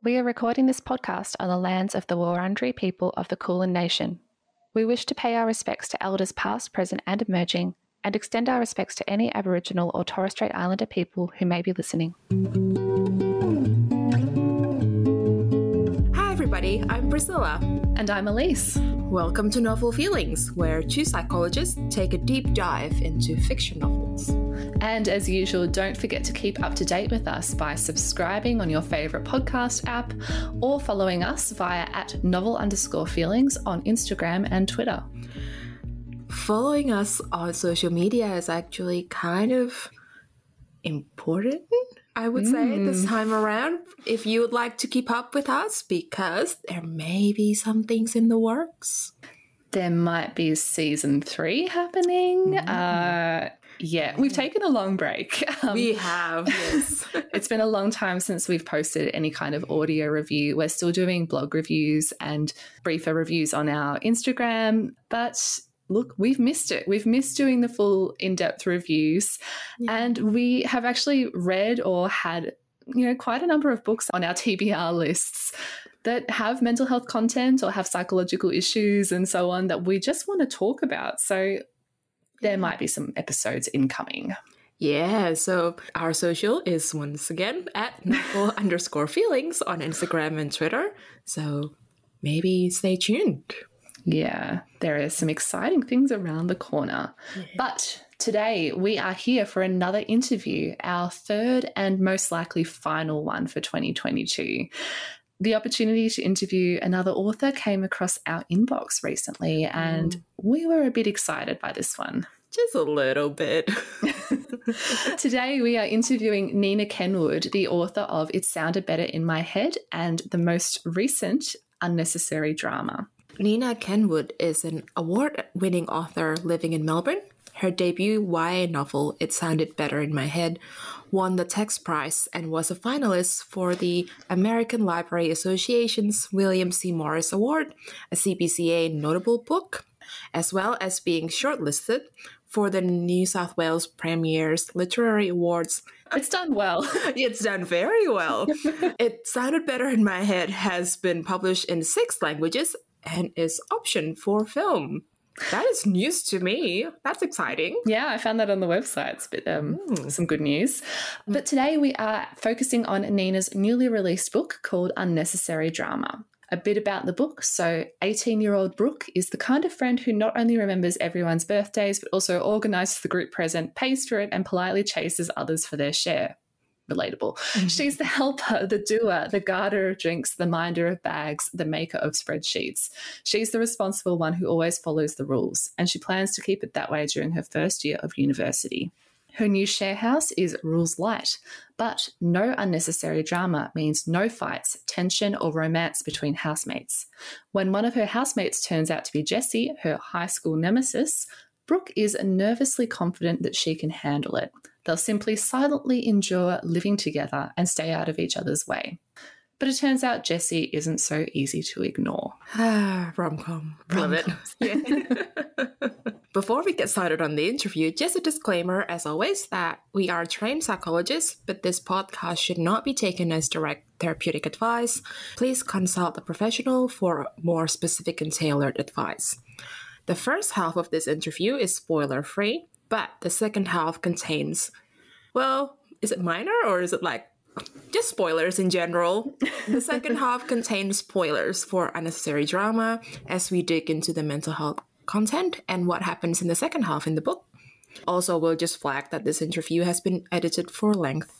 We are recording this podcast on the lands of the Wurundjeri people of the Kulin Nation. We wish to pay our respects to elders past, present, and emerging, and extend our respects to any Aboriginal or Torres Strait Islander people who may be listening. Hi, everybody. I'm Priscilla. And I'm Elise. Welcome to Novel Feelings, where two psychologists take a deep dive into fiction novels. And as usual, don't forget to keep up to date with us by subscribing on your favourite podcast app or following us via at novel underscore feelings on Instagram and Twitter. Following us on social media is actually kind of important, I would say, this time around. If you would like to keep up with us, because there may be some things in the works. There might be season three happening. Uh, yeah, we've taken a long break. Um, we have, yes. it's been a long time since we've posted any kind of audio review. We're still doing blog reviews and briefer reviews on our Instagram, but look, we've missed it. We've missed doing the full in depth reviews. And we have actually read or had, you know, quite a number of books on our TBR lists that have mental health content or have psychological issues and so on that we just want to talk about. So there might be some episodes incoming. Yeah, so our social is once again at novel underscore feelings on Instagram and Twitter. So maybe stay tuned. Yeah, there are some exciting things around the corner. But today we are here for another interview, our third and most likely final one for 2022. The opportunity to interview another author came across our inbox recently, mm-hmm. and we were a bit excited by this one. Just a little bit. Today, we are interviewing Nina Kenwood, the author of It Sounded Better in My Head and the most recent Unnecessary Drama. Nina Kenwood is an award winning author living in Melbourne. Her debut YA novel, It Sounded Better in My Head, won the Text Prize and was a finalist for the American Library Association's William C. Morris Award, a CBCA notable book, as well as being shortlisted for the New South Wales Premier's Literary Awards. It's done well. It's done very well. it Sounded Better in My Head has been published in six languages and is optioned for film. That is news to me. That's exciting. Yeah, I found that on the website. It's a bit, um, some good news. But today we are focusing on Nina's newly released book called Unnecessary Drama. A bit about the book. So, 18 year old Brooke is the kind of friend who not only remembers everyone's birthdays, but also organizes the group present, pays for it, and politely chases others for their share. Relatable. Mm-hmm. She's the helper, the doer, the guarder of drinks, the minder of bags, the maker of spreadsheets. She's the responsible one who always follows the rules, and she plans to keep it that way during her first year of university. Her new share house is rules light, but no unnecessary drama means no fights, tension, or romance between housemates. When one of her housemates turns out to be Jesse, her high school nemesis, Brooke is nervously confident that she can handle it. They'll simply silently endure living together and stay out of each other's way. But it turns out Jesse isn't so easy to ignore. Ah, rom com. Love it. Yeah. Before we get started on the interview, just a disclaimer as always that we are trained psychologists, but this podcast should not be taken as direct therapeutic advice. Please consult a professional for more specific and tailored advice. The first half of this interview is spoiler free, but the second half contains, well, is it minor or is it like just spoilers in general? the second half contains spoilers for unnecessary drama as we dig into the mental health content and what happens in the second half in the book. Also, we'll just flag that this interview has been edited for length.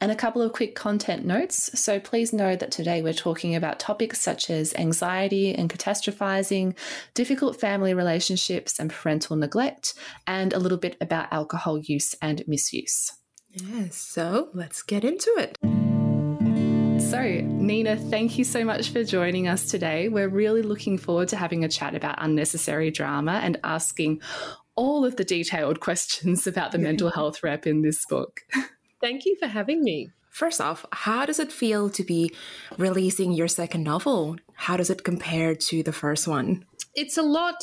And a couple of quick content notes. So please know that today we're talking about topics such as anxiety and catastrophizing, difficult family relationships and parental neglect, and a little bit about alcohol use and misuse. Yes, so let's get into it. So, Nina, thank you so much for joining us today. We're really looking forward to having a chat about unnecessary drama and asking all of the detailed questions about the mental health rep in this book. Thank you for having me. First off, how does it feel to be releasing your second novel? How does it compare to the first one? It's a lot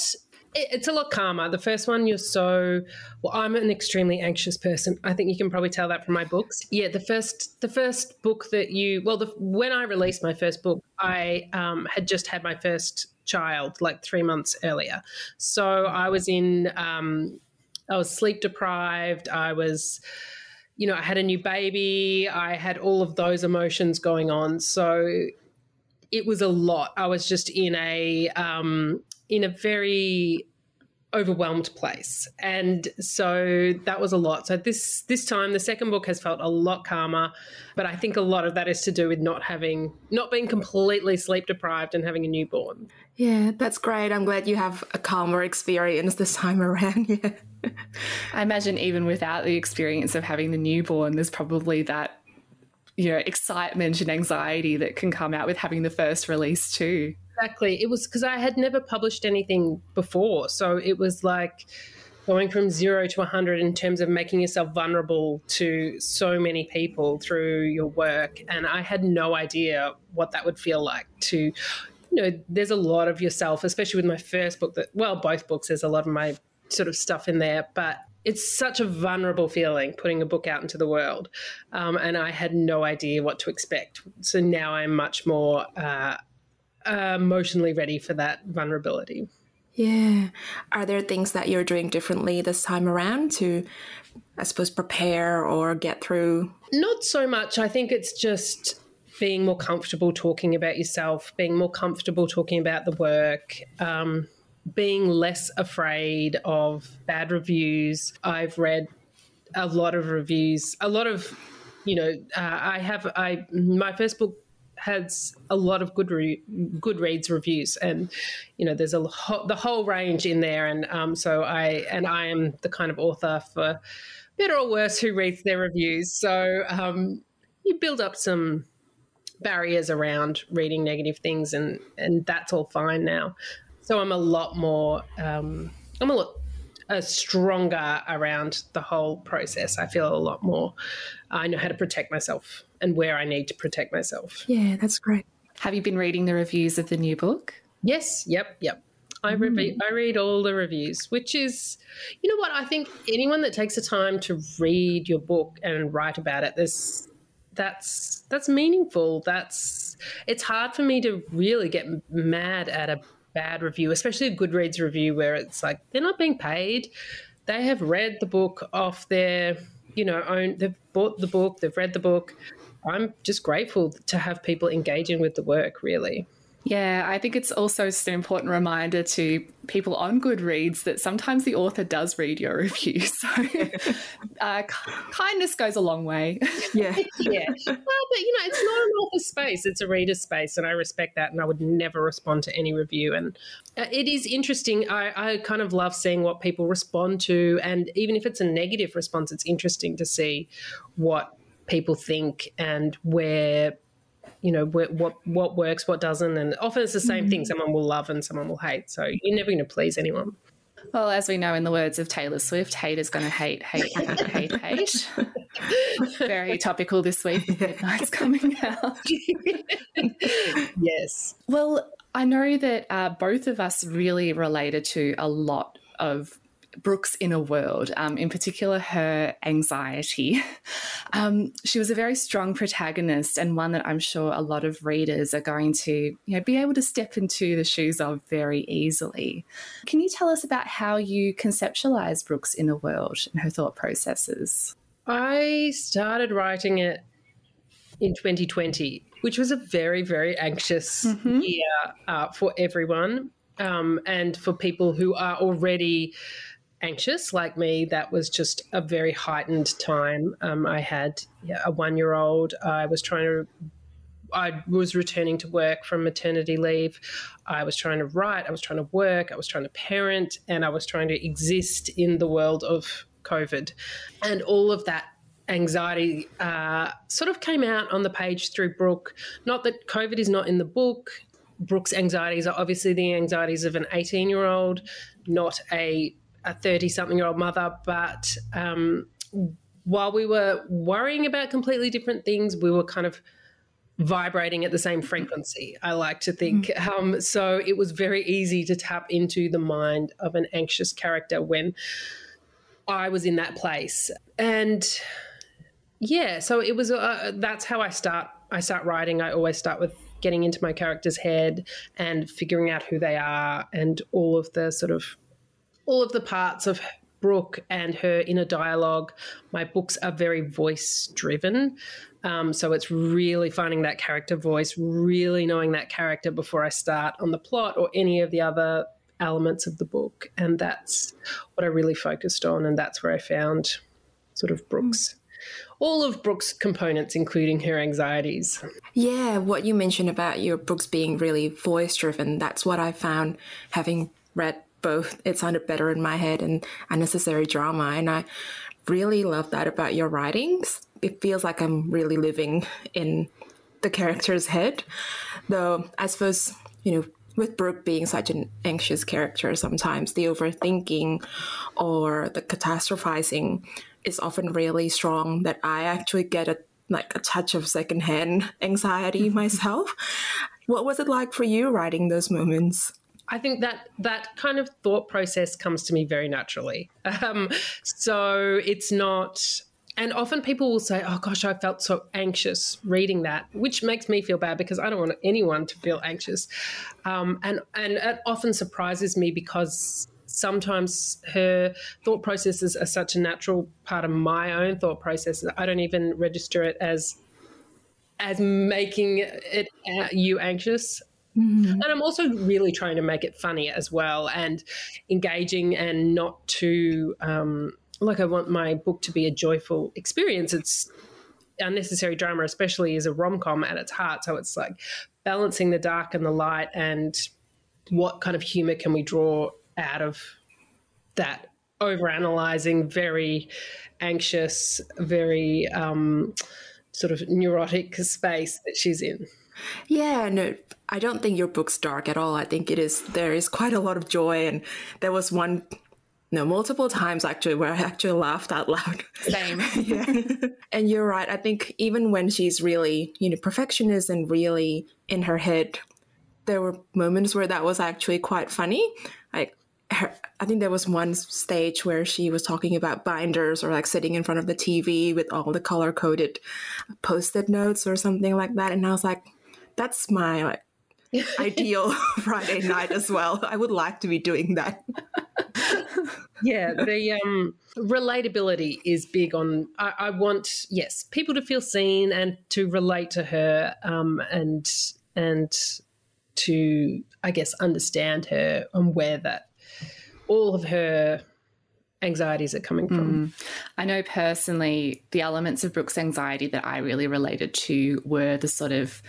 it's a lot calmer. The first one, you're so well. I'm an extremely anxious person. I think you can probably tell that from my books. Yeah, the first, the first book that you, well, the, when I released my first book, I um, had just had my first child, like three months earlier. So I was in, um, I was sleep deprived. I was, you know, I had a new baby. I had all of those emotions going on. So it was a lot. I was just in a um, in a very overwhelmed place. And so that was a lot. So this this time the second book has felt a lot calmer but i think a lot of that is to do with not having not being completely sleep deprived and having a newborn. Yeah that's great. I'm glad you have a calmer experience this time around. Yeah. I imagine even without the experience of having the newborn there's probably that you know excitement and anxiety that can come out with having the first release too Exactly. It was because I had never published anything before. So it was like going from zero to 100 in terms of making yourself vulnerable to so many people through your work. And I had no idea what that would feel like to, you know, there's a lot of yourself, especially with my first book that, well, both books, there's a lot of my sort of stuff in there. But it's such a vulnerable feeling putting a book out into the world. Um, and I had no idea what to expect. So now I'm much more. Uh, uh, emotionally ready for that vulnerability. Yeah. Are there things that you're doing differently this time around to, I suppose, prepare or get through? Not so much. I think it's just being more comfortable talking about yourself, being more comfortable talking about the work, um, being less afraid of bad reviews. I've read a lot of reviews, a lot of, you know, uh, I have, I, my first book has a lot of good re- Goodreads reviews, and you know there's a ho- the whole range in there, and um, so I and I am the kind of author for better or worse who reads their reviews. So um, you build up some barriers around reading negative things, and and that's all fine now. So I'm a lot more. Um, I'm a lot uh, stronger around the whole process. I feel a lot more. I know how to protect myself and where I need to protect myself. Yeah, that's great. Have you been reading the reviews of the new book? Yes. Yep. Yep. I, re- mm. I read all the reviews, which is, you know what? I think anyone that takes the time to read your book and write about it, there's that's that's meaningful. That's it's hard for me to really get mad at a bad review, especially a Goodreads review where it's like they're not being paid. They have read the book off their, you know, own. They've bought the book. They've read the book. I'm just grateful to have people engaging with the work. Really. Yeah, I think it's also just an important reminder to people on Goodreads that sometimes the author does read your review. So uh, kindness goes a long way. Yeah. yeah. Well, but you know, it's not an author space, it's a reader space. And I respect that. And I would never respond to any review. And uh, it is interesting. I, I kind of love seeing what people respond to. And even if it's a negative response, it's interesting to see what people think and where you know what what works, what doesn't, and often it's the same mm-hmm. thing. Someone will love and someone will hate. So you're never going to please anyone. Well, as we know in the words of Taylor Swift, hate is going to hate, hate, hate, hate, hate. Very topical this week. Midnights coming out. yes. Well, I know that uh, both of us really related to a lot of Brooke's inner world, um, in particular her anxiety. Um, she was a very strong protagonist and one that I'm sure a lot of readers are going to you know, be able to step into the shoes of very easily. Can you tell us about how you conceptualize Brooke's inner world and her thought processes? I started writing it in 2020, which was a very, very anxious mm-hmm. year uh, for everyone. Um, and for people who are already anxious like me, that was just a very heightened time. Um, I had a one year old. I was trying to I was returning to work from maternity leave. I was trying to write, I was trying to work, I was trying to parent, and I was trying to exist in the world of COVID. And all of that anxiety uh, sort of came out on the page through Brooke. Not that COVID is not in the book. Brooke's anxieties are obviously the anxieties of an 18 year old, not a a 30 something year old mother, but um, while we were worrying about completely different things, we were kind of vibrating at the same frequency, I like to think. Mm. Um, so it was very easy to tap into the mind of an anxious character when I was in that place. And yeah, so it was, uh, that's how I start. I start writing. I always start with getting into my character's head and figuring out who they are and all of the sort of all of the parts of Brooke and her inner dialogue. My books are very voice driven. Um, so it's really finding that character voice, really knowing that character before I start on the plot or any of the other elements of the book. And that's what I really focused on. And that's where I found sort of Brooke's all of Brooke's components, including her anxieties. Yeah, what you mentioned about your books being really voice driven, that's what I found having read both. It sounded better in my head and unnecessary drama. And I really love that about your writings. It feels like I'm really living in the character's head. Though I suppose, you know, with Brooke being such an anxious character, sometimes the overthinking or the catastrophizing is often really strong that I actually get a like a touch of secondhand anxiety myself. What was it like for you writing those moments? I think that that kind of thought process comes to me very naturally. Um, so it's not and often people will say, "Oh gosh, I felt so anxious reading that," which makes me feel bad because I don't want anyone to feel anxious. Um, and and it often surprises me because sometimes her thought processes are such a natural part of my own thought processes. I don't even register it as as making it uh, you anxious. Mm-hmm. And I'm also really trying to make it funny as well and engaging and not too um, like I want my book to be a joyful experience. It's unnecessary drama, especially is a rom com at its heart. So it's like balancing the dark and the light and what kind of humor can we draw out of that overanalyzing, very anxious, very um, sort of neurotic space that she's in. Yeah, no, I don't think your book's dark at all. I think it is. There is quite a lot of joy, and there was one, no, multiple times actually where I actually laughed out loud. Same. yeah. and you're right. I think even when she's really, you know, perfectionist and really in her head, there were moments where that was actually quite funny. Like her, I think there was one stage where she was talking about binders or like sitting in front of the TV with all the color coded post-it notes or something like that. And I was like, that's my like ideal Friday night as well. I would like to be doing that. yeah, the um, relatability is big on. I, I, want yes, people to feel seen and to relate to her, um, and and to I guess understand her and where that all of her anxieties are coming from. Mm. I know personally the elements of Brooke's anxiety that I really related to were the sort of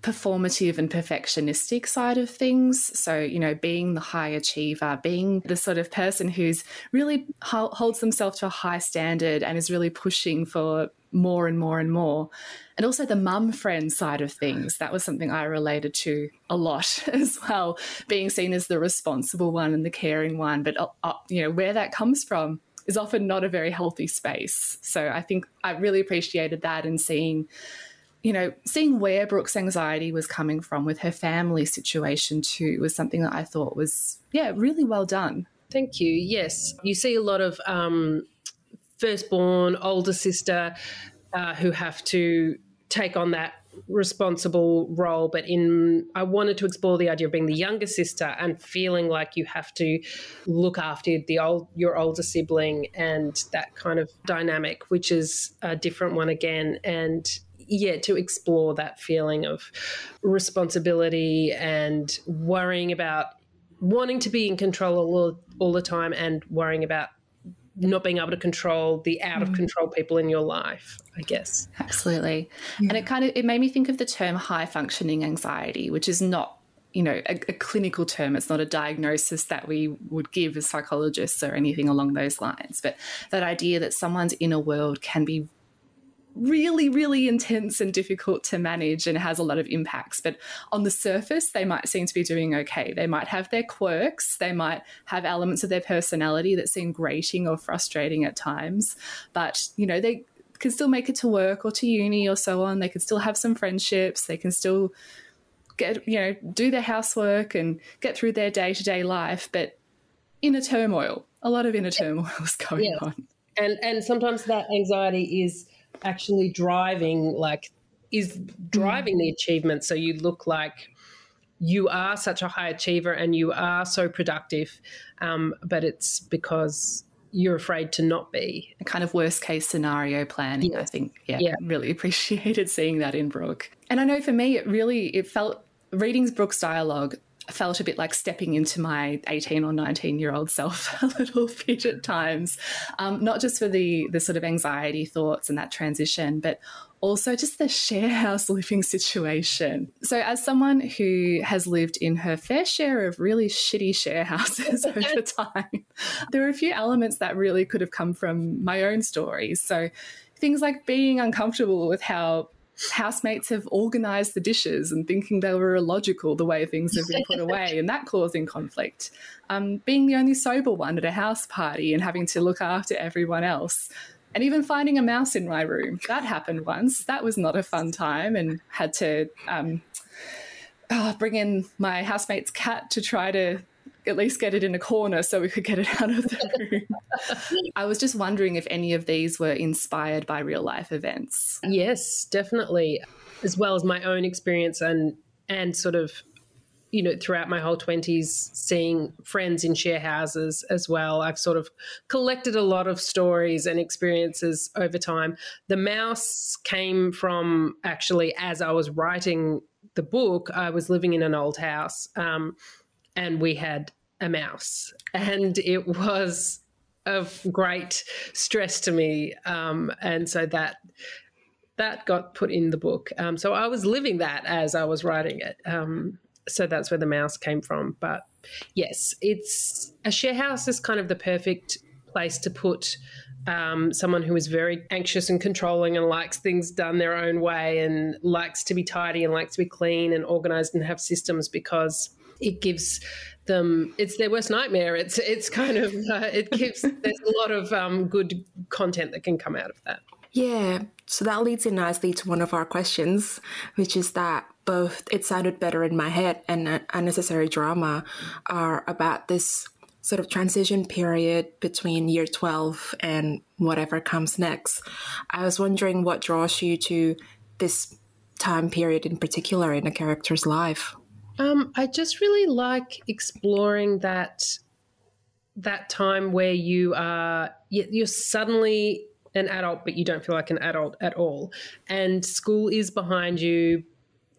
performative and perfectionistic side of things. So, you know, being the high achiever, being the sort of person who's really holds themselves to a high standard and is really pushing for more and more and more. And also the mum friend side of things. That was something I related to a lot as well, being seen as the responsible one and the caring one. But, uh, uh, you know, where that comes from is often not a very healthy space. So I think I really appreciated that and seeing you know, seeing where Brooke's anxiety was coming from with her family situation too was something that I thought was, yeah, really well done. Thank you. Yes. You see a lot of um, firstborn, older sister uh, who have to take on that responsible role but in i wanted to explore the idea of being the younger sister and feeling like you have to look after the old your older sibling and that kind of dynamic which is a different one again and yeah, to explore that feeling of responsibility and worrying about wanting to be in control all, all the time and worrying about not being able to control the out of mm. control people in your life i guess absolutely yeah. and it kind of it made me think of the term high functioning anxiety which is not you know a, a, clinical term it's not a diagnosis that we would give as psychologists or anything along those lines but that idea that someone's inner world can be really, really intense and difficult to manage and has a lot of impacts. But on the surface, they might seem to be doing okay. They might have their quirks, they might have elements of their personality that seem grating or frustrating at times. But, you know, they can still make it to work or to uni or so on. They can still have some friendships. They can still get, you know, do their housework and get through their day to day life. But inner turmoil, a lot of inner turmoil is going yes. on. And, and sometimes that anxiety is actually driving, like, is driving the achievement. So you look like you are such a high achiever and you are so productive, um, but it's because you're afraid to not be. A kind of worst case scenario planning, yes. I think. Yeah, yeah, really appreciated seeing that in Brooke. And I know for me, it really it felt reading Brooke's dialogue felt a bit like stepping into my 18 or 19 year old self a little bit at times um, not just for the the sort of anxiety thoughts and that transition but also just the share house living situation. So, as someone who has lived in her fair share of really shitty share houses over time, there are a few elements that really could have come from my own stories. So, things like being uncomfortable with how housemates have organized the dishes and thinking they were illogical the way things have been put away and that causing conflict um, being the only sober one at a house party and having to look after everyone else and even finding a mouse in my room. That happened once. That was not a fun time and had to um, oh, bring in my housemate's cat to try to at least get it in a corner so we could get it out of the room. I was just wondering if any of these were inspired by real life events. Yes, definitely. As well as my own experience and and sort of you know, throughout my whole 20s, seeing friends in share houses as well. I've sort of collected a lot of stories and experiences over time. The mouse came from actually as I was writing the book, I was living in an old house um, and we had a mouse, and it was of great stress to me. Um, and so that that got put in the book. Um, so I was living that as I was writing it. Um, so that's where the mouse came from. But yes, it's a share house is kind of the perfect place to put um, someone who is very anxious and controlling and likes things done their own way and likes to be tidy and likes to be clean and organized and have systems because it gives them it's their worst nightmare it's it's kind of uh, it gives there's a lot of um, good content that can come out of that yeah so that leads in nicely to one of our questions which is that both It Sounded Better in My Head and Unnecessary Drama are about this sort of transition period between year 12 and whatever comes next. I was wondering what draws you to this time period in particular in a character's life. Um, I just really like exploring that that time where you are you're suddenly an adult, but you don't feel like an adult at all, and school is behind you,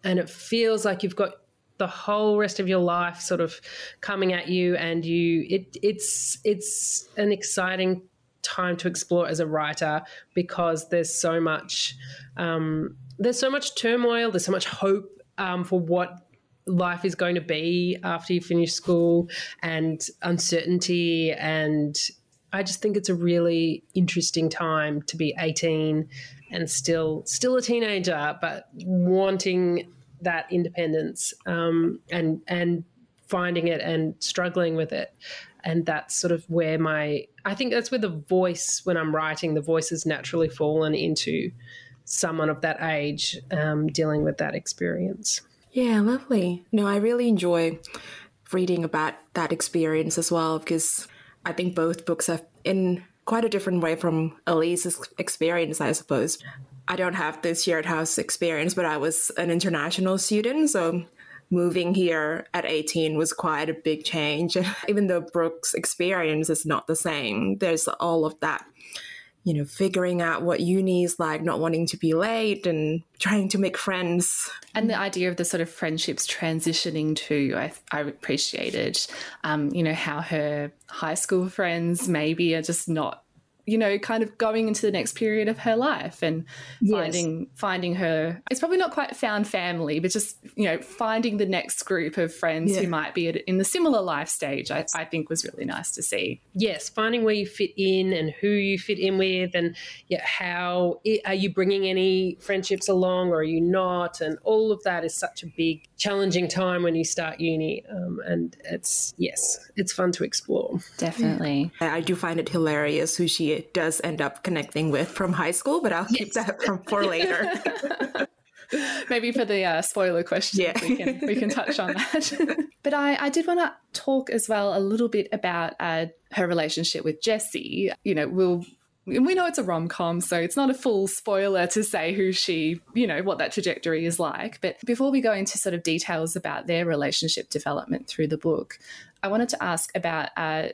and it feels like you've got the whole rest of your life sort of coming at you and you it it's it's an exciting time to explore as a writer because there's so much um, there's so much turmoil there's so much hope um, for what life is going to be after you finish school and uncertainty and I just think it's a really interesting time to be 18 and still still a teenager, but wanting that independence um, and and finding it and struggling with it. And that's sort of where my I think that's where the voice when I'm writing, the voice has naturally fallen into someone of that age um, dealing with that experience. Yeah, lovely. No, I really enjoy reading about that experience as well because I think both books have, in quite a different way from Elise's experience, I suppose. I don't have this shared house experience, but I was an international student, so moving here at 18 was quite a big change. Even though Brooke's experience is not the same, there's all of that you know, figuring out what uni is like, not wanting to be late and trying to make friends. And the idea of the sort of friendships transitioning to, I, I appreciated, um, you know, how her high school friends maybe are just not you know, kind of going into the next period of her life and yes. finding finding her. It's probably not quite found family, but just you know, finding the next group of friends yeah. who might be in the similar life stage. I, I, think was really nice to see. Yes, finding where you fit in and who you fit in with, and yeah, how are you bringing any friendships along, or are you not? And all of that is such a big, challenging time when you start uni, um, and it's yes, it's fun to explore. Definitely, I do find it hilarious who she he does end up connecting with from high school, but I'll yes. keep that from for later. Maybe for the uh, spoiler question, yeah. we can we can touch on that. but I, I did want to talk as well a little bit about uh, her relationship with Jesse. You know, we'll and we know it's a rom com, so it's not a full spoiler to say who she, you know, what that trajectory is like. But before we go into sort of details about their relationship development through the book, I wanted to ask about uh,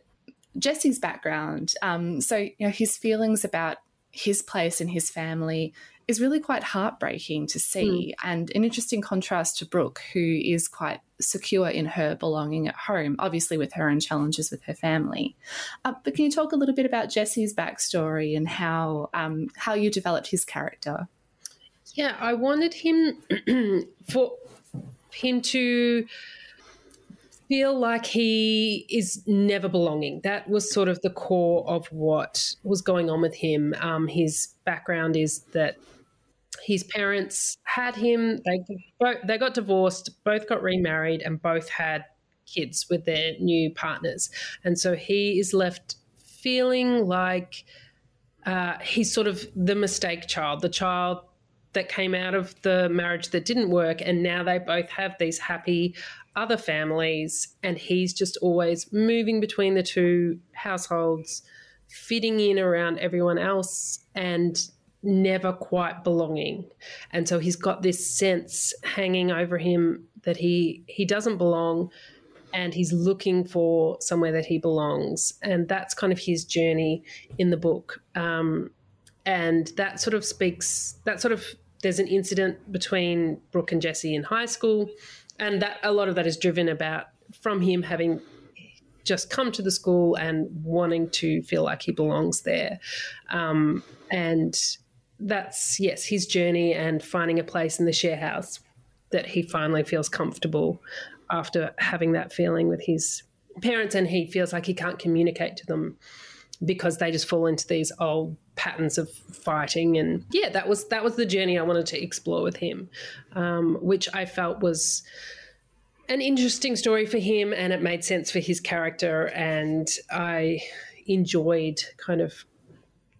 Jesse's background. Um, so, you know, his feelings about his place and his family is really quite heartbreaking to see mm. and an interesting contrast to Brooke, who is quite secure in her belonging at home, obviously with her own challenges with her family. Uh, but can you talk a little bit about Jesse's backstory and how um, how you developed his character? Yeah, I wanted him for him to feel like he is never belonging. That was sort of the core of what was going on with him. Um, his background is that his parents had him. They they got divorced, both got remarried, and both had kids with their new partners. And so he is left feeling like uh, he's sort of the mistake child, the child that came out of the marriage that didn't work, and now they both have these happy other families, and he's just always moving between the two households, fitting in around everyone else, and never quite belonging. And so he's got this sense hanging over him that he he doesn't belong and he's looking for somewhere that he belongs. And that's kind of his journey in the book. Um, and that sort of speaks, that sort of, there's an incident between Brooke and Jesse in high school. And that a lot of that is driven about from him having just come to the school and wanting to feel like he belongs there. Um, and that's yes his journey and finding a place in the share house that he finally feels comfortable after having that feeling with his parents and he feels like he can't communicate to them because they just fall into these old patterns of fighting and yeah that was that was the journey i wanted to explore with him um, which i felt was an interesting story for him and it made sense for his character and i enjoyed kind of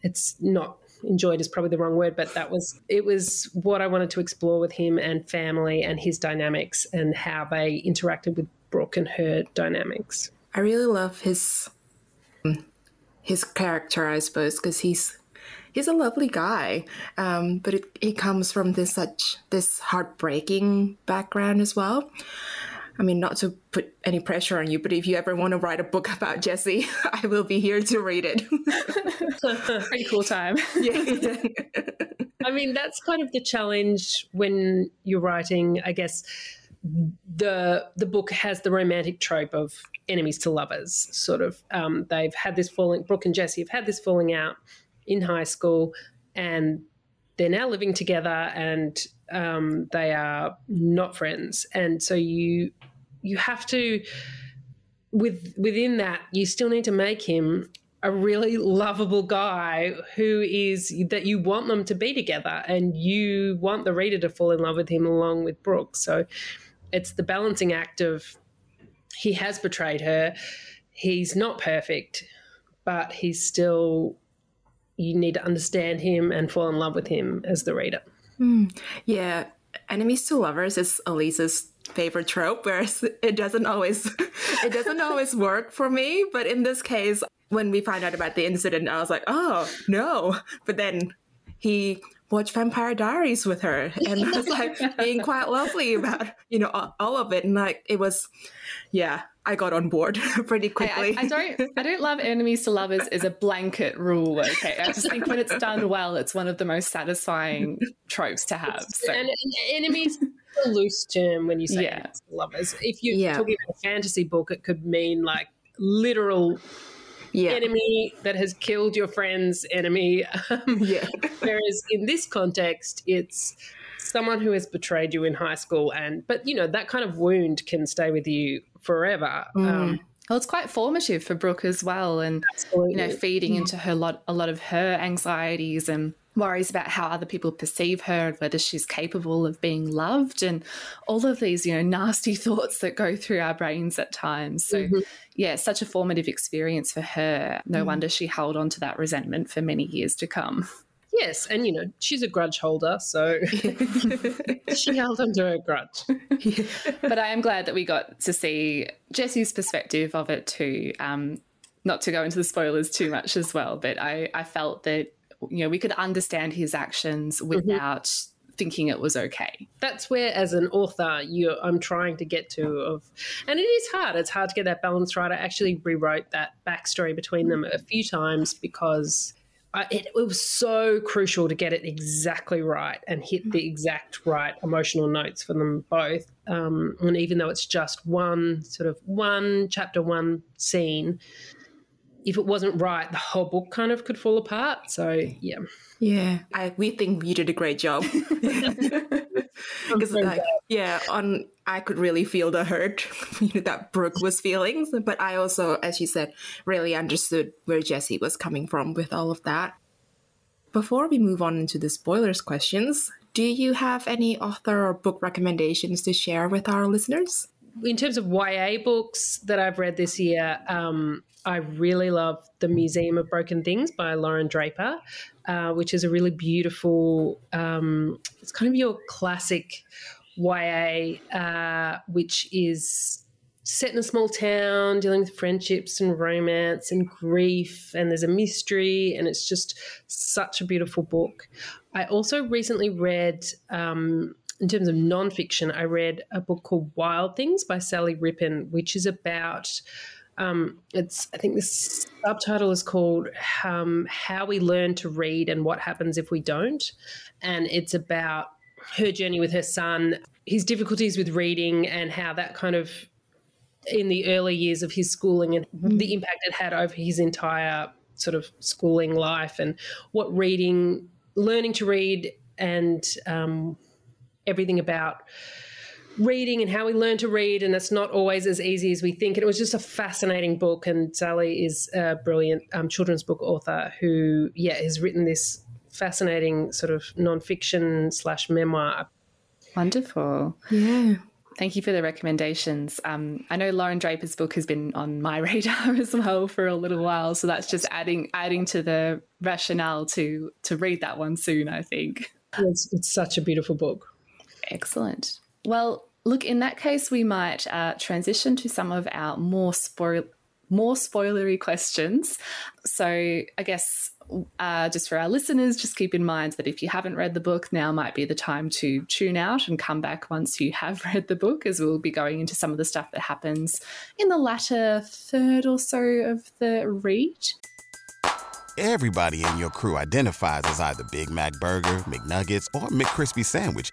it's not enjoyed is probably the wrong word, but that was it was what I wanted to explore with him and family and his dynamics and how they interacted with Brooke and her dynamics. I really love his his character, I suppose, because he's he's a lovely guy, um, but it, he comes from this such this heartbreaking background as well. I mean, not to put any pressure on you, but if you ever want to write a book about Jesse, I will be here to read it. Pretty cool time. yeah. I mean, that's kind of the challenge when you're writing, I guess. The the book has the romantic trope of enemies to lovers. Sort of, um, they've had this falling. Brooke and Jesse have had this falling out in high school, and they're now living together, and um, they are not friends. And so you you have to with within that you still need to make him a really lovable guy who is that you want them to be together and you want the reader to fall in love with him along with Brooke. So it's the balancing act of he has betrayed her. He's not perfect, but he's still you need to understand him and fall in love with him as the reader. Mm, yeah, enemies to lovers is Elise's favorite trope, whereas it doesn't always it doesn't always work for me. But in this case, when we find out about the incident, I was like, oh no. But then he watched Vampire Diaries with her and was like being quite lovely about you know all of it, and like it was, yeah. I got on board pretty quickly. I, I, I, don't. I don't love enemies to lovers as a blanket rule. Okay, I just think when it's done well, it's one of the most satisfying tropes to have. So. And enemies a loose term when you say yeah. lovers. If you're yeah. talking about a fantasy book, it could mean like literal yeah. enemy that has killed your friend's enemy. Um, yeah. whereas in this context, it's someone who has betrayed you in high school, and but you know that kind of wound can stay with you forever. Mm. Um, well, it's quite formative for Brooke as well, and Absolutely. you know, feeding mm. into her lot a lot of her anxieties and worries about how other people perceive her and whether she's capable of being loved and all of these you know nasty thoughts that go through our brains at times so mm-hmm. yeah such a formative experience for her no mm. wonder she held on to that resentment for many years to come Yes, and you know she's a grudge holder, so she held onto her grudge. but I am glad that we got to see Jesse's perspective of it too. Um, not to go into the spoilers too much as well, but I, I felt that you know we could understand his actions mm-hmm. without mm-hmm. thinking it was okay. That's where, as an author, you I'm trying to get to of, and it is hard. It's hard to get that balance right. I actually rewrote that backstory between them a few times because. I, it, it, was so crucial to get it exactly right and hit the exact right emotional notes for them both. Um, and even though it's just one sort of one chapter, one scene, if it wasn't right, the whole book kind of could fall apart. So yeah, yeah, I, we think you did a great job. Because like, yeah, on I could really feel the hurt that Brooke was feeling, but I also, as you said, really understood where Jesse was coming from with all of that. Before we move on into the spoilers questions, do you have any author or book recommendations to share with our listeners? In terms of YA books that I've read this year, um, I really love The Museum of Broken Things by Lauren Draper, uh, which is a really beautiful, um, it's kind of your classic YA, uh, which is set in a small town, dealing with friendships and romance and grief, and there's a mystery, and it's just such a beautiful book. I also recently read. Um, in terms of nonfiction, I read a book called Wild Things by Sally Rippin, which is about um, it's I think the subtitle is called um, "How We Learn to Read and What Happens If We Don't," and it's about her journey with her son, his difficulties with reading, and how that kind of in the early years of his schooling and mm. the impact it had over his entire sort of schooling life, and what reading, learning to read, and um, everything about reading and how we learn to read, and it's not always as easy as we think. And it was just a fascinating book. And Sally is a brilliant um, children's book author who, yeah, has written this fascinating sort of nonfiction slash memoir. Wonderful. Yeah. Thank you for the recommendations. Um, I know Lauren Draper's book has been on my radar as well for a little while, so that's just adding adding to the rationale to to read that one soon. I think it's, it's such a beautiful book. Excellent. Well, look, in that case, we might uh, transition to some of our more spoil more spoilery questions. So, I guess uh, just for our listeners, just keep in mind that if you haven't read the book, now might be the time to tune out and come back once you have read the book, as we'll be going into some of the stuff that happens in the latter third or so of the read. Everybody in your crew identifies as either Big Mac Burger, McNuggets, or McCrispy Sandwich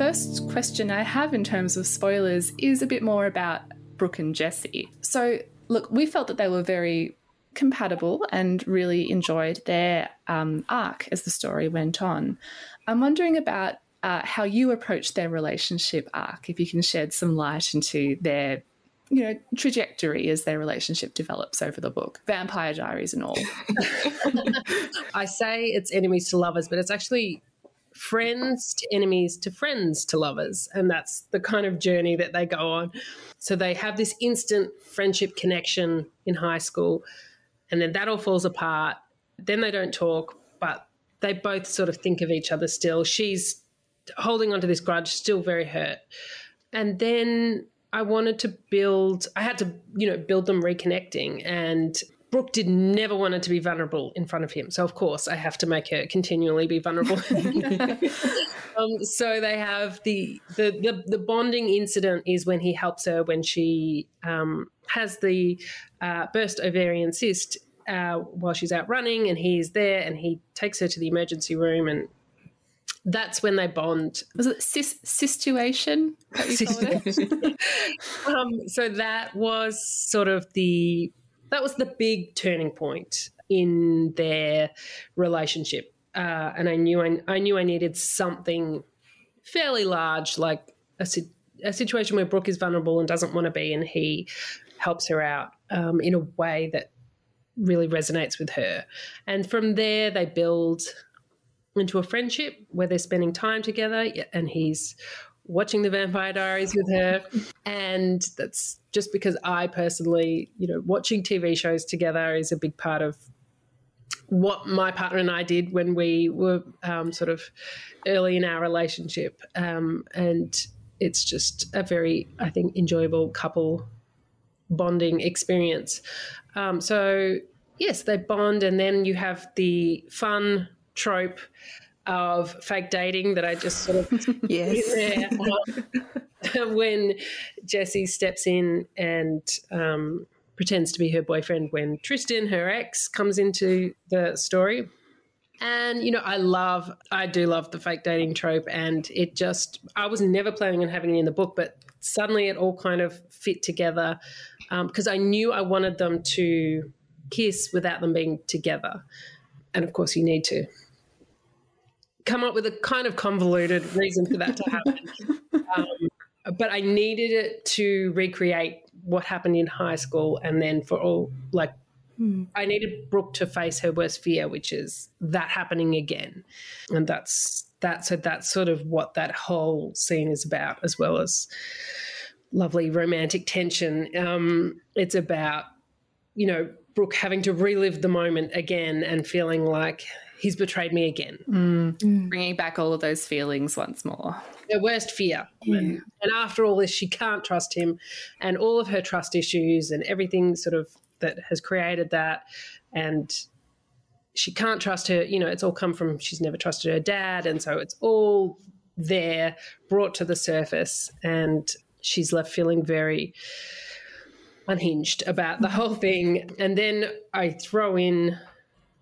First question I have in terms of spoilers is a bit more about Brooke and Jesse. So, look, we felt that they were very compatible and really enjoyed their um, arc as the story went on. I'm wondering about uh, how you approached their relationship arc, if you can shed some light into their you know trajectory as their relationship develops over the book vampire diaries and all i say it's enemies to lovers but it's actually friends to enemies to friends to lovers. And that's the kind of journey that they go on. So they have this instant friendship connection in high school, and then that all falls apart. Then they don't talk, but they both sort of think of each other still. She's holding onto this grudge, still very hurt. and then I wanted to build, I had to, you know, build them reconnecting. And Brooke did never wanted to be vulnerable in front of him. So, of course, I have to make her continually be vulnerable. um, so, they have the, the, the, the, bonding incident is when he helps her when she um, has the uh, burst ovarian cyst uh, while she's out running, and he's there and he takes her to the emergency room and that's when they bond. Was it sis- situation? um, so that was sort of the that was the big turning point in their relationship, uh, and I knew I, I knew I needed something fairly large, like a, a situation where Brooke is vulnerable and doesn't want to be, and he helps her out um, in a way that really resonates with her. And from there, they build into a friendship where they're spending time together and he's watching the vampire diaries with her. And that's just because i personally you know watching tv shows together is a big part of what my partner and i did when we were um, sort of early in our relationship. Um, and it's just a very i think enjoyable couple bonding experience. Um, so yes they bond and then you have the fun trope of fake dating that I just sort of yes. when Jesse steps in and um, pretends to be her boyfriend when Tristan, her ex, comes into the story. And you know, I love, I do love the fake dating trope, and it just, I was never planning on having it in the book, but suddenly it all kind of fit together because um, I knew I wanted them to kiss without them being together, and of course, you need to come up with a kind of convoluted reason for that to happen. um, but I needed it to recreate what happened in high school and then for all like hmm. I needed Brooke to face her worst fear, which is that happening again. And that's that so that's sort of what that whole scene is about, as well as lovely romantic tension. Um, it's about, you know, Brooke having to relive the moment again and feeling like he's betrayed me again. Mm. Bringing back all of those feelings once more. Her worst fear. Yeah. And, and after all this, she can't trust him. And all of her trust issues and everything sort of that has created that. And she can't trust her, you know, it's all come from she's never trusted her dad. And so it's all there, brought to the surface. And she's left feeling very unhinged about the whole thing. And then I throw in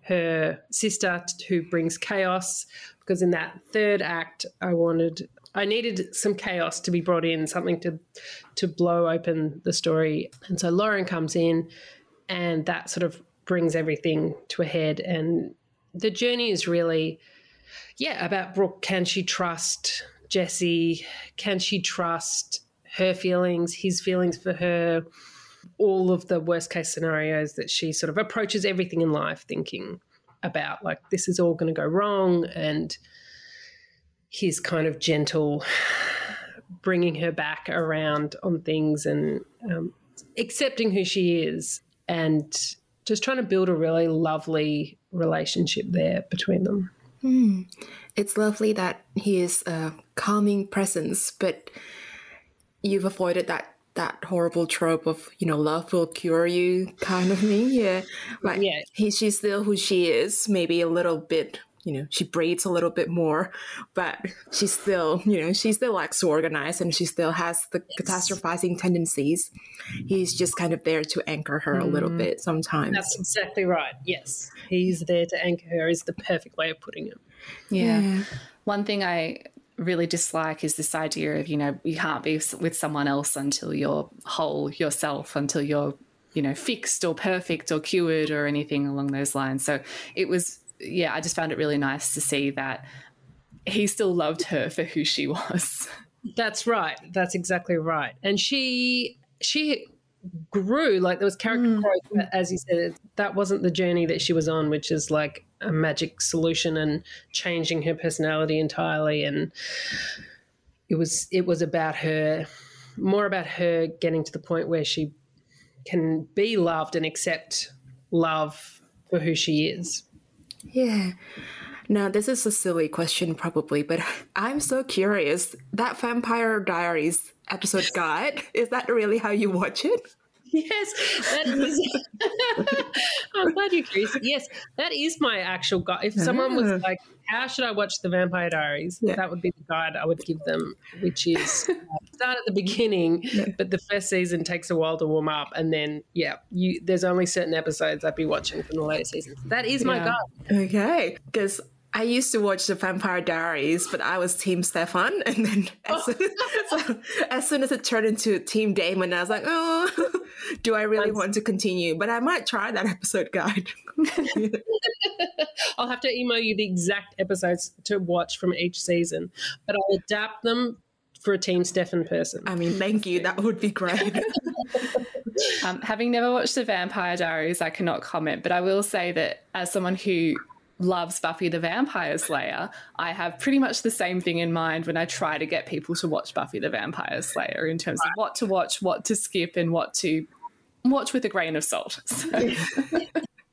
her sister who brings chaos because in that third act I wanted I needed some chaos to be brought in, something to to blow open the story. And so Lauren comes in and that sort of brings everything to a head and the journey is really yeah, about Brooke. Can she trust Jesse? Can she trust her feelings, his feelings for her? All of the worst case scenarios that she sort of approaches everything in life thinking about like this is all going to go wrong and his kind of gentle bringing her back around on things and um, accepting who she is and just trying to build a really lovely relationship there between them. Mm. It's lovely that he is a calming presence, but you've avoided that that horrible trope of you know love will cure you kind of thing. Yeah, like yeah, he, she's still who she is, maybe a little bit. You know, she breathes a little bit more, but she's still, you know, she still likes to organize and she still has the yes. catastrophizing tendencies. He's just kind of there to anchor her mm. a little mm. bit sometimes. That's exactly right. Yes. He's there to anchor her, is the perfect way of putting it. Yeah. yeah. One thing I really dislike is this idea of, you know, you can't be with someone else until you're whole yourself, until you're, you know, fixed or perfect or cured or anything along those lines. So it was, yeah, I just found it really nice to see that he still loved her for who she was. That's right. That's exactly right. And she, she grew like there was character mm. growth as you said that wasn't the journey that she was on which is like a magic solution and changing her personality entirely and it was it was about her more about her getting to the point where she can be loved and accept love for who she is yeah now, this is a silly question, probably, but I'm so curious. That Vampire Diaries episode guide. Is that really how you watch it? Yes, that is. I'm glad you agree. Yes, that is my actual guide. If someone was like, "How should I watch the Vampire Diaries?" Yeah. that would be the guide I would give them, which is uh, start at the beginning, yeah. but the first season takes a while to warm up, and then yeah, you there's only certain episodes I'd be watching from the later seasons. That is my yeah. guide. Okay, because I used to watch the Vampire Diaries, but I was Team Stefan, and then as, soon, so, as soon as it turned into Team Damon, I was like, oh, do I really want to continue? But I might try that episode guide. I'll have to email you the exact episodes to watch from each season, but I'll adapt them for a Team Stefan person. I mean, thank you. That would be great. um, having never watched the Vampire Diaries, I cannot comment, but I will say that as someone who loves Buffy the Vampire Slayer, I have pretty much the same thing in mind when I try to get people to watch Buffy the Vampire Slayer in terms of what to watch, what to skip, and what to watch with a grain of salt. So.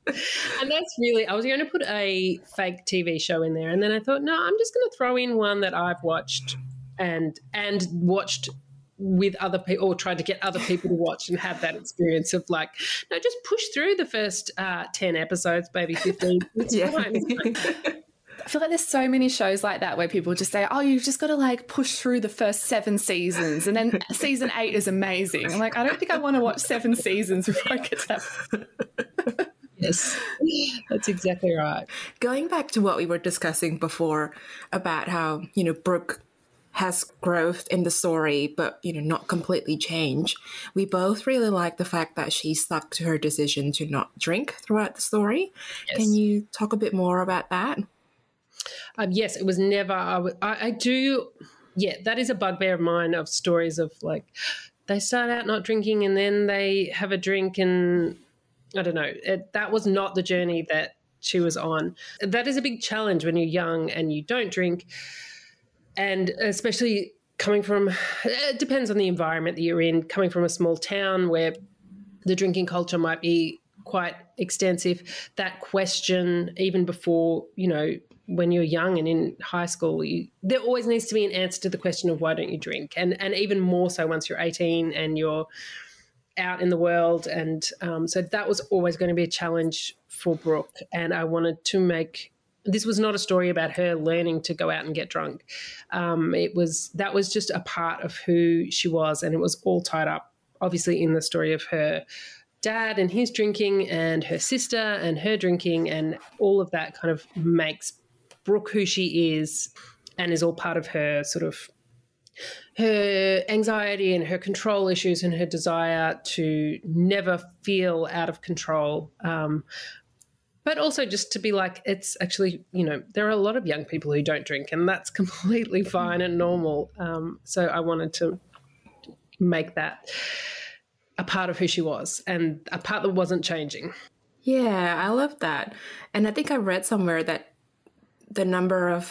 and that's really, I was going to put a fake TV show in there, and then I thought, no, I'm just going to throw in one that I've watched and and watched with other people or tried to get other people to watch and have that experience of like, no, just push through the first uh, 10 episodes, maybe 15. It's yeah. fine. I feel like there's so many shows like that where people just say, "Oh, you've just got to like push through the first seven seasons, and then season eight is amazing." I'm like, I don't think I want to watch seven seasons before I get to that. yes, that's exactly right. Going back to what we were discussing before about how you know Brooke has growth in the story, but you know, not completely change. We both really like the fact that she stuck to her decision to not drink throughout the story. Yes. Can you talk a bit more about that? Um, yes, it was never. I, I do. Yeah, that is a bugbear of mine of stories of like they start out not drinking and then they have a drink and I don't know. It, that was not the journey that she was on. That is a big challenge when you're young and you don't drink and especially coming from it depends on the environment that you're in. Coming from a small town where the drinking culture might be quite extensive that question even before you know when you're young and in high school you, there always needs to be an answer to the question of why don't you drink? And and even more so once you're 18 and you're out in the world. And um, so that was always going to be a challenge for brooke. And i wanted to make this was not a story about her learning to go out and get drunk. Um, it was that was just a part of who she was, and it was all tied up, obviously, in the story of her dad and his drinking, and her sister and her drinking, and all of that kind of makes Brooke who she is, and is all part of her sort of her anxiety and her control issues and her desire to never feel out of control um, but also just to be like it's actually you know there are a lot of young people who don't drink and that's completely fine and normal. Um, so i wanted to make that a part of who she was and a part that wasn't changing. Yeah i love that. And i think i read somewhere that the number of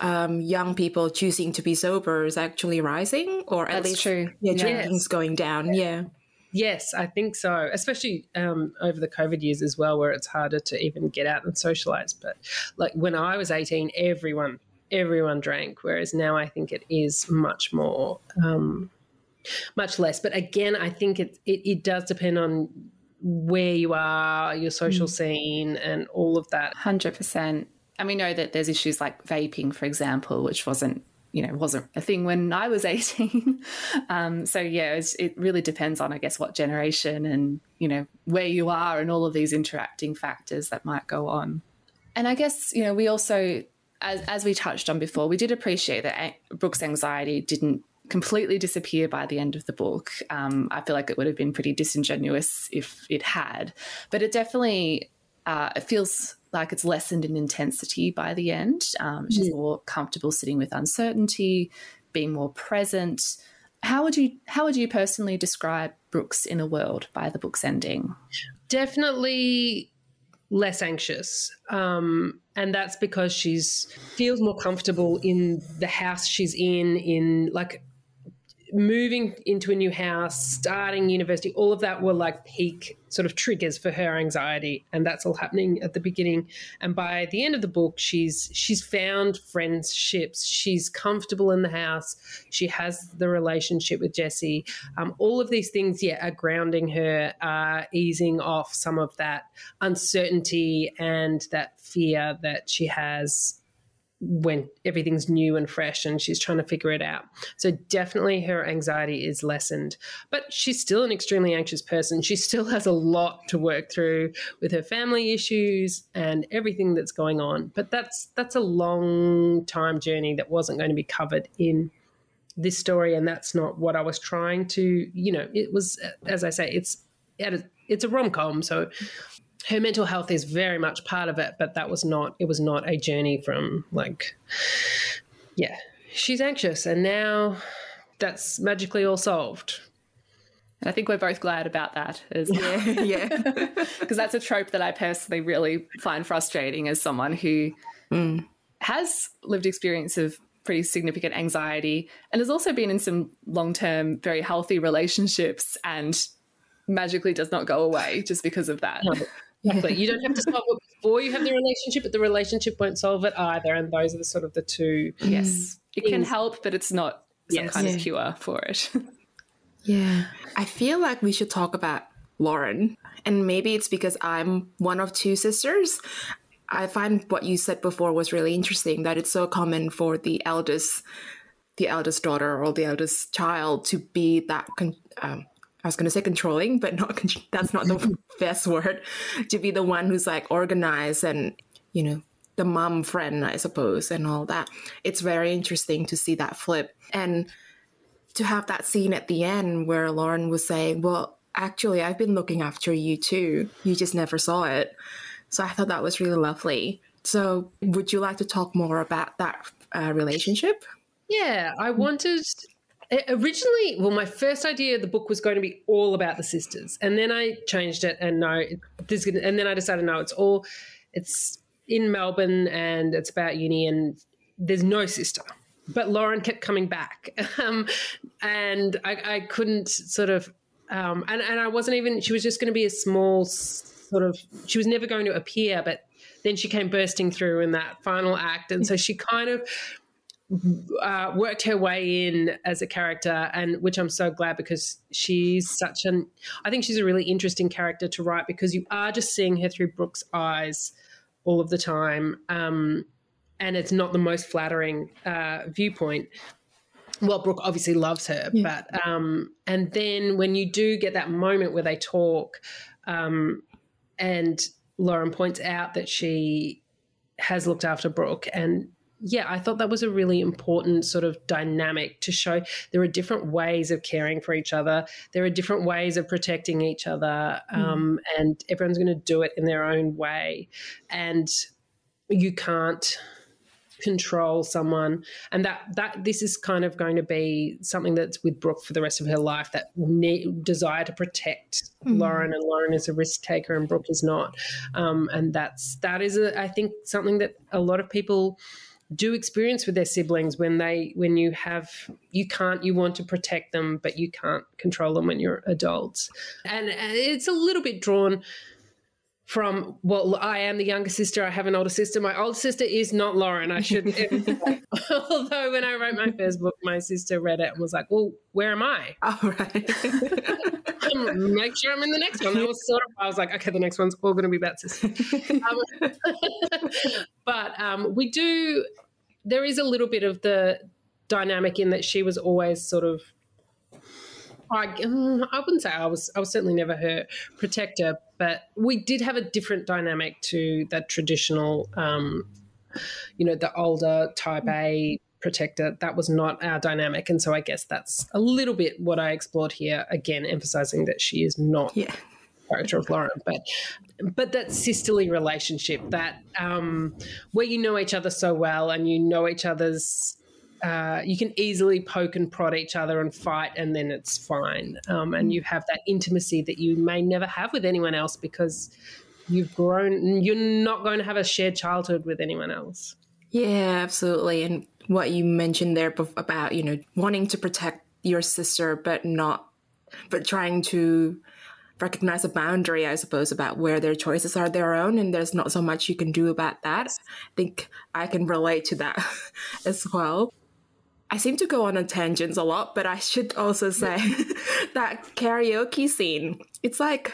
um, young people choosing to be sober is actually rising or at That's least true. yeah drinking's yes. going down. Yeah Yes, I think so, especially um, over the COVID years as well, where it's harder to even get out and socialize. But like when I was 18, everyone, everyone drank, whereas now I think it is much more, um, much less. But again, I think it, it, it does depend on where you are, your social mm. scene, and all of that. 100%. And we know that there's issues like vaping, for example, which wasn't you know wasn't a thing when I was 18. um, so yeah, it really depends on I guess what generation and you know where you are and all of these interacting factors that might go on. And I guess you know we also as as we touched on before, we did appreciate that Brooke's anxiety didn't completely disappear by the end of the book. Um, I feel like it would have been pretty disingenuous if it had, but it definitely uh, it feels like it's lessened in intensity by the end. Um, she's yeah. more comfortable sitting with uncertainty, being more present. How would you how would you personally describe Brooks in a world by the book's ending? Definitely less anxious, um, and that's because she's feels more comfortable in the house she's in. In like moving into a new house, starting university, all of that were like peak sort of triggers for her anxiety, and that's all happening at the beginning. And by the end of the book, she's she's found friendships. She's comfortable in the house. She has the relationship with Jesse. Um, all of these things, yeah, are grounding her, uh, easing off some of that uncertainty and that fear that she has when everything's new and fresh and she's trying to figure it out. So definitely her anxiety is lessened, but she's still an extremely anxious person. She still has a lot to work through with her family issues and everything that's going on. But that's that's a long time journey that wasn't going to be covered in this story and that's not what I was trying to, you know, it was as I say it's it's a rom-com so her mental health is very much part of it, but that was not, it was not a journey from like, yeah, she's anxious and now that's magically all solved. I think we're both glad about that. As, yeah, yeah. Because that's a trope that I personally really find frustrating as someone who mm. has lived experience of pretty significant anxiety and has also been in some long term, very healthy relationships and magically does not go away just because of that. Exactly. You don't have to solve it before you have the relationship, but the relationship won't solve it either. And those are the sort of the two. Yes. It can help, but it's not some yes. kind yeah. of cure for it. yeah. I feel like we should talk about Lauren. And maybe it's because I'm one of two sisters. I find what you said before was really interesting that it's so common for the eldest the eldest daughter or the eldest child to be that um, I was going to say controlling, but not that's not the best word. To be the one who's like organized and you know the mom friend, I suppose, and all that. It's very interesting to see that flip and to have that scene at the end where Lauren was saying, "Well, actually, I've been looking after you too. You just never saw it." So I thought that was really lovely. So, would you like to talk more about that uh, relationship? Yeah, I wanted originally well my first idea the book was going to be all about the sisters and then i changed it and no this and then i decided no it's all it's in melbourne and it's about uni and there's no sister. But lauren kept coming back. Um, and I, I, couldn't sort of um, and, and i wasn't even she was just going to be a small sort of she was never going to appear but then she came bursting through in that final act and so she kind of uh, worked her way in as a character, and which I'm so glad because she's such an. I think she's a really interesting character to write because you are just seeing her through Brooke's eyes all of the time, um, and it's not the most flattering uh, viewpoint. Well, Brooke obviously loves her, yeah. but um, and then when you do get that moment where they talk, um, and Lauren points out that she has looked after Brooke and yeah, I thought that was a really important sort of dynamic to show there are different ways of caring for each other. There are different ways of protecting each other, hmm. um, mm. and everyone's going to do it in their own way. And you can't control someone and that that this is kind of going to be something that's with Brooke for the rest of her life that ne- desire to protect mm. Lauren and Lauren is a risk taker and Brooke is not um, and that's that is a, I think something that a lot of people do experience with their siblings when they when you have you can't you want to protect them but you can't control them when you're adults. And, and it's a little bit drawn from well i am the younger sister i have an older sister. My older sister is not lauren i should although when i wrote my first book my sister read it and was like well where am i? All right make sure i'm in the next one. That was sort of i was like okay the next one's all going to be about um, but um, we do there is a little bit of the dynamic in that she was always sort of I, mm, I wouldn't say I was I was certainly never her protector, but we did have a different dynamic to that traditional, um, you know, the older type A protector. That was not our dynamic, and so I guess that's a little bit what I explored here. Again, emphasizing that she is not yeah. character of Lauren, but but that sisterly relationship that um, where you know each other so well and you know each other's uh, you can easily poke and prod each other and fight, and then it's fine. Um, and you have that intimacy that you may never have with anyone else because you've grown. You're not going to have a shared childhood with anyone else. Yeah, absolutely. And what you mentioned there about you know wanting to protect your sister, but not, but trying to recognize a boundary, I suppose, about where their choices are their own, and there's not so much you can do about that. I think I can relate to that as well. I seem to go on a tangents a lot, but I should also say that karaoke scene, it's like,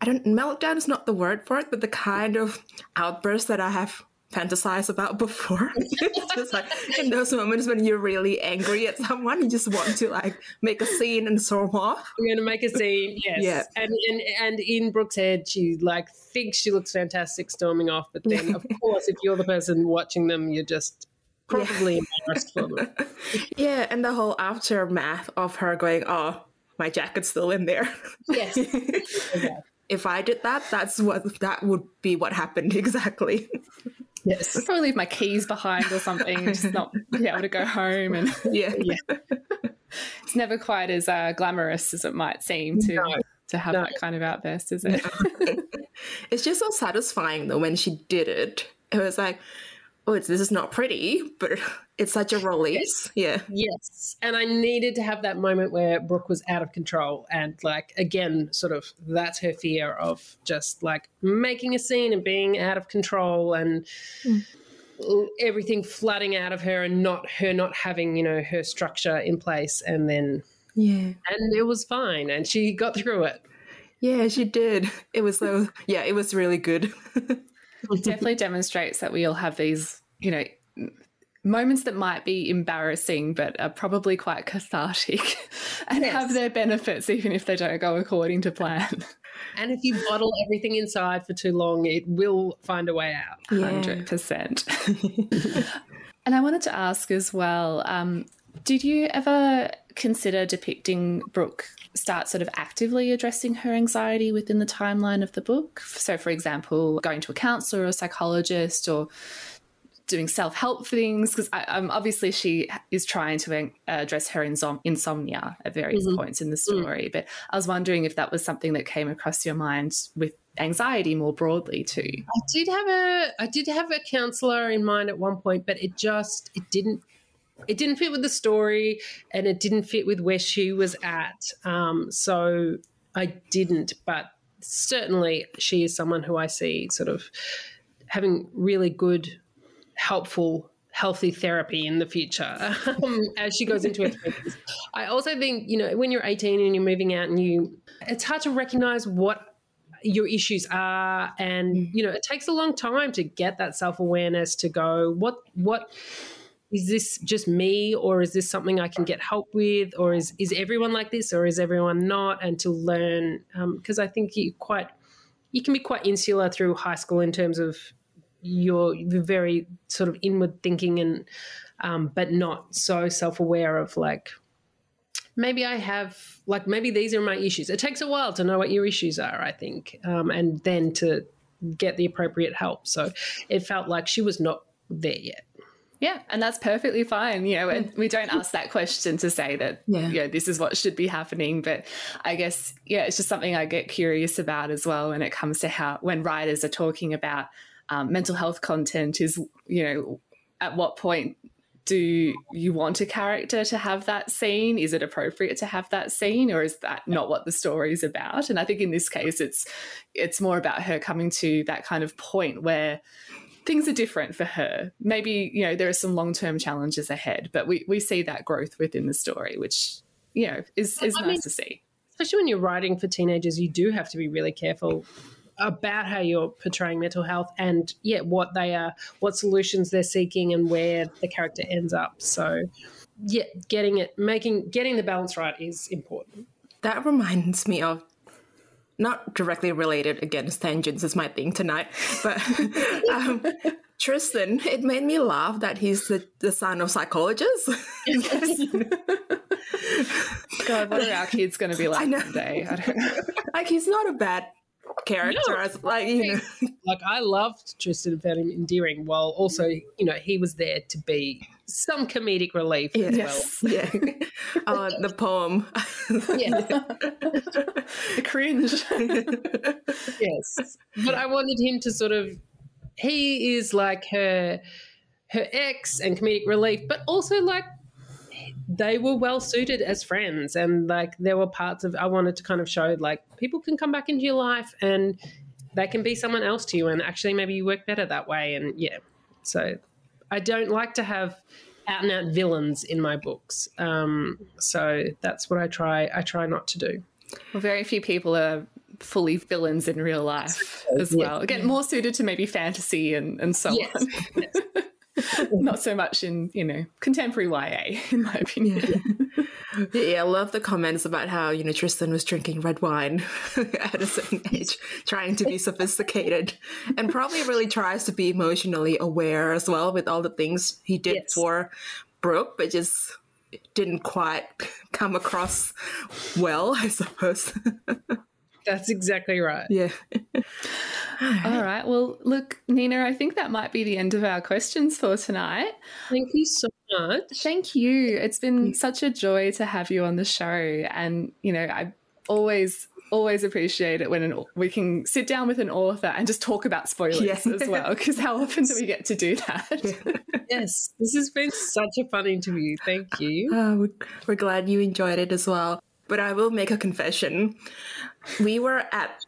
I don't, meltdown is not the word for it, but the kind of outburst that I have fantasized about before. it's just like in those moments when you're really angry at someone, you just want to like make a scene and storm off. We're gonna make a scene, yes. Yeah. And and and in Brooke's head, she like thinks she looks fantastic storming off, but then of course, if you're the person watching them, you're just probably yeah. embarrassed for them. yeah, and the whole aftermath of her going, "Oh, my jacket's still in there." Yes. if I did that, that's what that would be what happened exactly. Yes. I'd probably leave my keys behind or something, just not be able to go home. And yeah, yeah. it's never quite as uh, glamorous as it might seem to no. to have no. that kind of outburst, is it? No. it's just so satisfying though when she did it. It was like, oh, it's, this is not pretty, but it's such a release. Yeah. Yes. And I needed to have that moment where Brooke was out of control. And, like, again, sort of that's her fear of just like making a scene and being out of control and. Mm. everything flooding out of her and not her not having you know her structure in place and then yeah and it was fine and she got through it yeah she did it was so yeah it was really good definitely demonstrates that we all have these, you know, moments that might be embarrassing but are probably quite cathartic and yes. have their benefits even if they don't go according to plan. And if you bottle everything inside for too long, it will find a way out. Yeah. 100%. and I wanted to ask as well um, did you ever consider depicting Brooke start sort of actively addressing her anxiety within the timeline of the book? So, for example, going to a counselor or a psychologist or doing self help things because um, obviously she is trying to address her insom- insomnia at various mm-hmm. points in the mm. story. Mm. But I was wondering if that was something that came across your mind with anxiety more broadly too. I did have a I did have a counselor in mind at one point, but it just it didn't it didn't fit with the story and it didn't fit with where she was at. Um, so I didn't, but certainly she is someone who I see sort of having really good, helpful, healthy therapy in the future um, as she goes into her 20s. I also think, you know, when you're 18 and you're moving out and you, it's hard to recognize what your issues are and you know it takes a long time to get that self-awareness to go what what is this just me or is this something I can get help with or is is everyone like this or is everyone not and to learn because um, I think you quite you can be quite insular through high school in terms of your very sort of inward thinking and um, but not so self-aware of like maybe I have like maybe these are my issues. It takes a while to know what your issues are, I think, um, and then to get the appropriate help. So it felt like she was not there yet. Yeah, and that's perfectly fine. You know, we don't ask that question to say that, yeah. you know, this is what should be happening. But I guess, yeah, it's just something I get curious about as well when it comes to how, when writers are talking about um, mental health content, is, you know, at what point do you want a character to have that scene? Is it appropriate to have that scene, or is that not what the story is about? And I think in this case, it's it's more about her coming to that kind of point where things are different for her. Maybe, you know, there are some long term challenges ahead, but we, we see that growth within the story, which, you know, is, is nice mean, to see. Especially when you're writing for teenagers, you do have to be really careful about how you're portraying mental health and yeah what they are what solutions they're seeking and where the character ends up so yeah getting it making getting the balance right is important that reminds me of not directly related against tangents is my thing tonight but um, tristan it made me laugh that he's the, the son of psychologists. God what are our kids going to be like one day I don't know. like he's not a bad character no. as like you know. Like i loved tristan and found him endearing while also you know he was there to be some comedic relief yes. well. Yeah. oh, the poem. yeah. the cringe. yes. But I wanted him to sort of he is like her her ex and comedic relief, but also like they were well suited as friends and like there were parts of i wanted to kind of show like people can come back into your life and they can be someone else to you and actually maybe you work better that way and yeah so i don't like to have out and out villains in my books um, so that's what i try i try not to do well very few people are fully villains in real life as well again more suited to maybe fantasy and, and so yes. on yes. not so much in you know contemporary YA, in my opinion. Yeah, I love the comments about how you know Tristan was drinking red wine at a certain age, trying to be sophisticated, and probably really tries to be emotionally aware as well with all the things he did yes. for Brooke, but just didn't quite come across well, I suppose. That's exactly right. Yeah. All right. Well, look, Nina, I think that might be the end of our questions for tonight. Thank you so much. Thank you. It's been such a joy to have you on the show. And, you know, I always always appreciate it when an, we can sit down with an author and just talk about spoilers as well because how often do we get to do that yes this has been such a fun interview thank you oh, we're glad you enjoyed it as well but i will make a confession we were at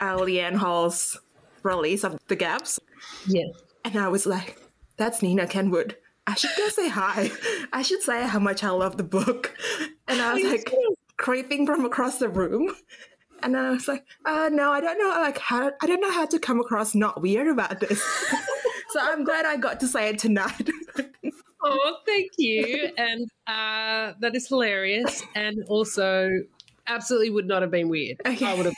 Leanne Hall's release of The Gaps. Yeah. And I was like, that's Nina Kenwood. I should go say hi. I should say how much I love the book. And I was like creeping from across the room. And I was like, uh, no, I don't know, like how I don't know how to come across not weird about this. so I'm glad I got to say it tonight. oh, thank you. And uh, that is hilarious. And also absolutely would not have been weird. Okay. I would have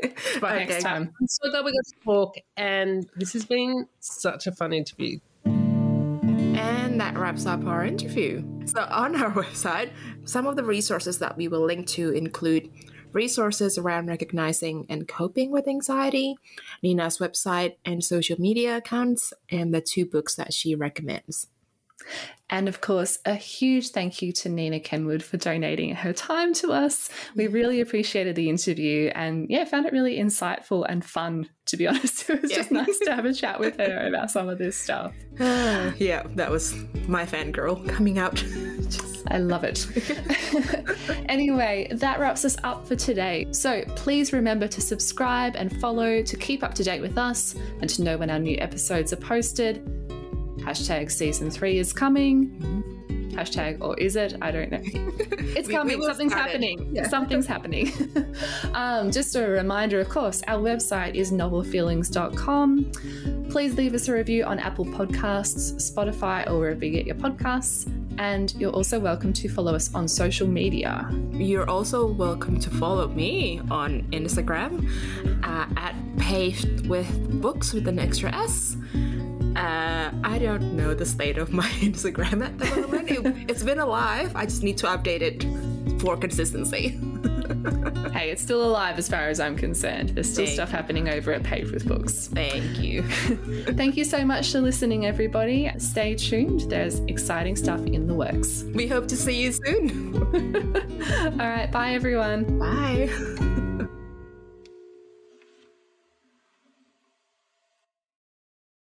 but okay. next time. I'm so glad we got to talk, and this has been such a fun interview. And that wraps up our interview. So, on our website, some of the resources that we will link to include resources around recognizing and coping with anxiety, Nina's website and social media accounts, and the two books that she recommends. And of course, a huge thank you to Nina Kenwood for donating her time to us. We mm. really appreciated the interview and yeah, found it really insightful and fun, to be honest. It was yeah. just nice to have a chat with her about some of this stuff. yeah, that was my fangirl coming out. I love it. anyway, that wraps us up for today. So please remember to subscribe and follow to keep up to date with us and to know when our new episodes are posted. Hashtag season three is coming. Hashtag, or is it? I don't know. It's we, coming. We Something's happening. Yeah. Something's happening. um, just a reminder, of course, our website is novelfeelings.com. Please leave us a review on Apple Podcasts, Spotify, or wherever you get your podcasts. And you're also welcome to follow us on social media. You're also welcome to follow me on Instagram uh, at paved with books with an extra S. Uh, I don't know the state of my Instagram at the moment. it, it's been alive. I just need to update it for consistency. hey, it's still alive as far as I'm concerned. There's still Thank stuff happening over at Paved with Books. Thank you. Thank you so much for listening, everybody. Stay tuned. There's exciting stuff in the works. We hope to see you soon. All right. Bye, everyone. Bye.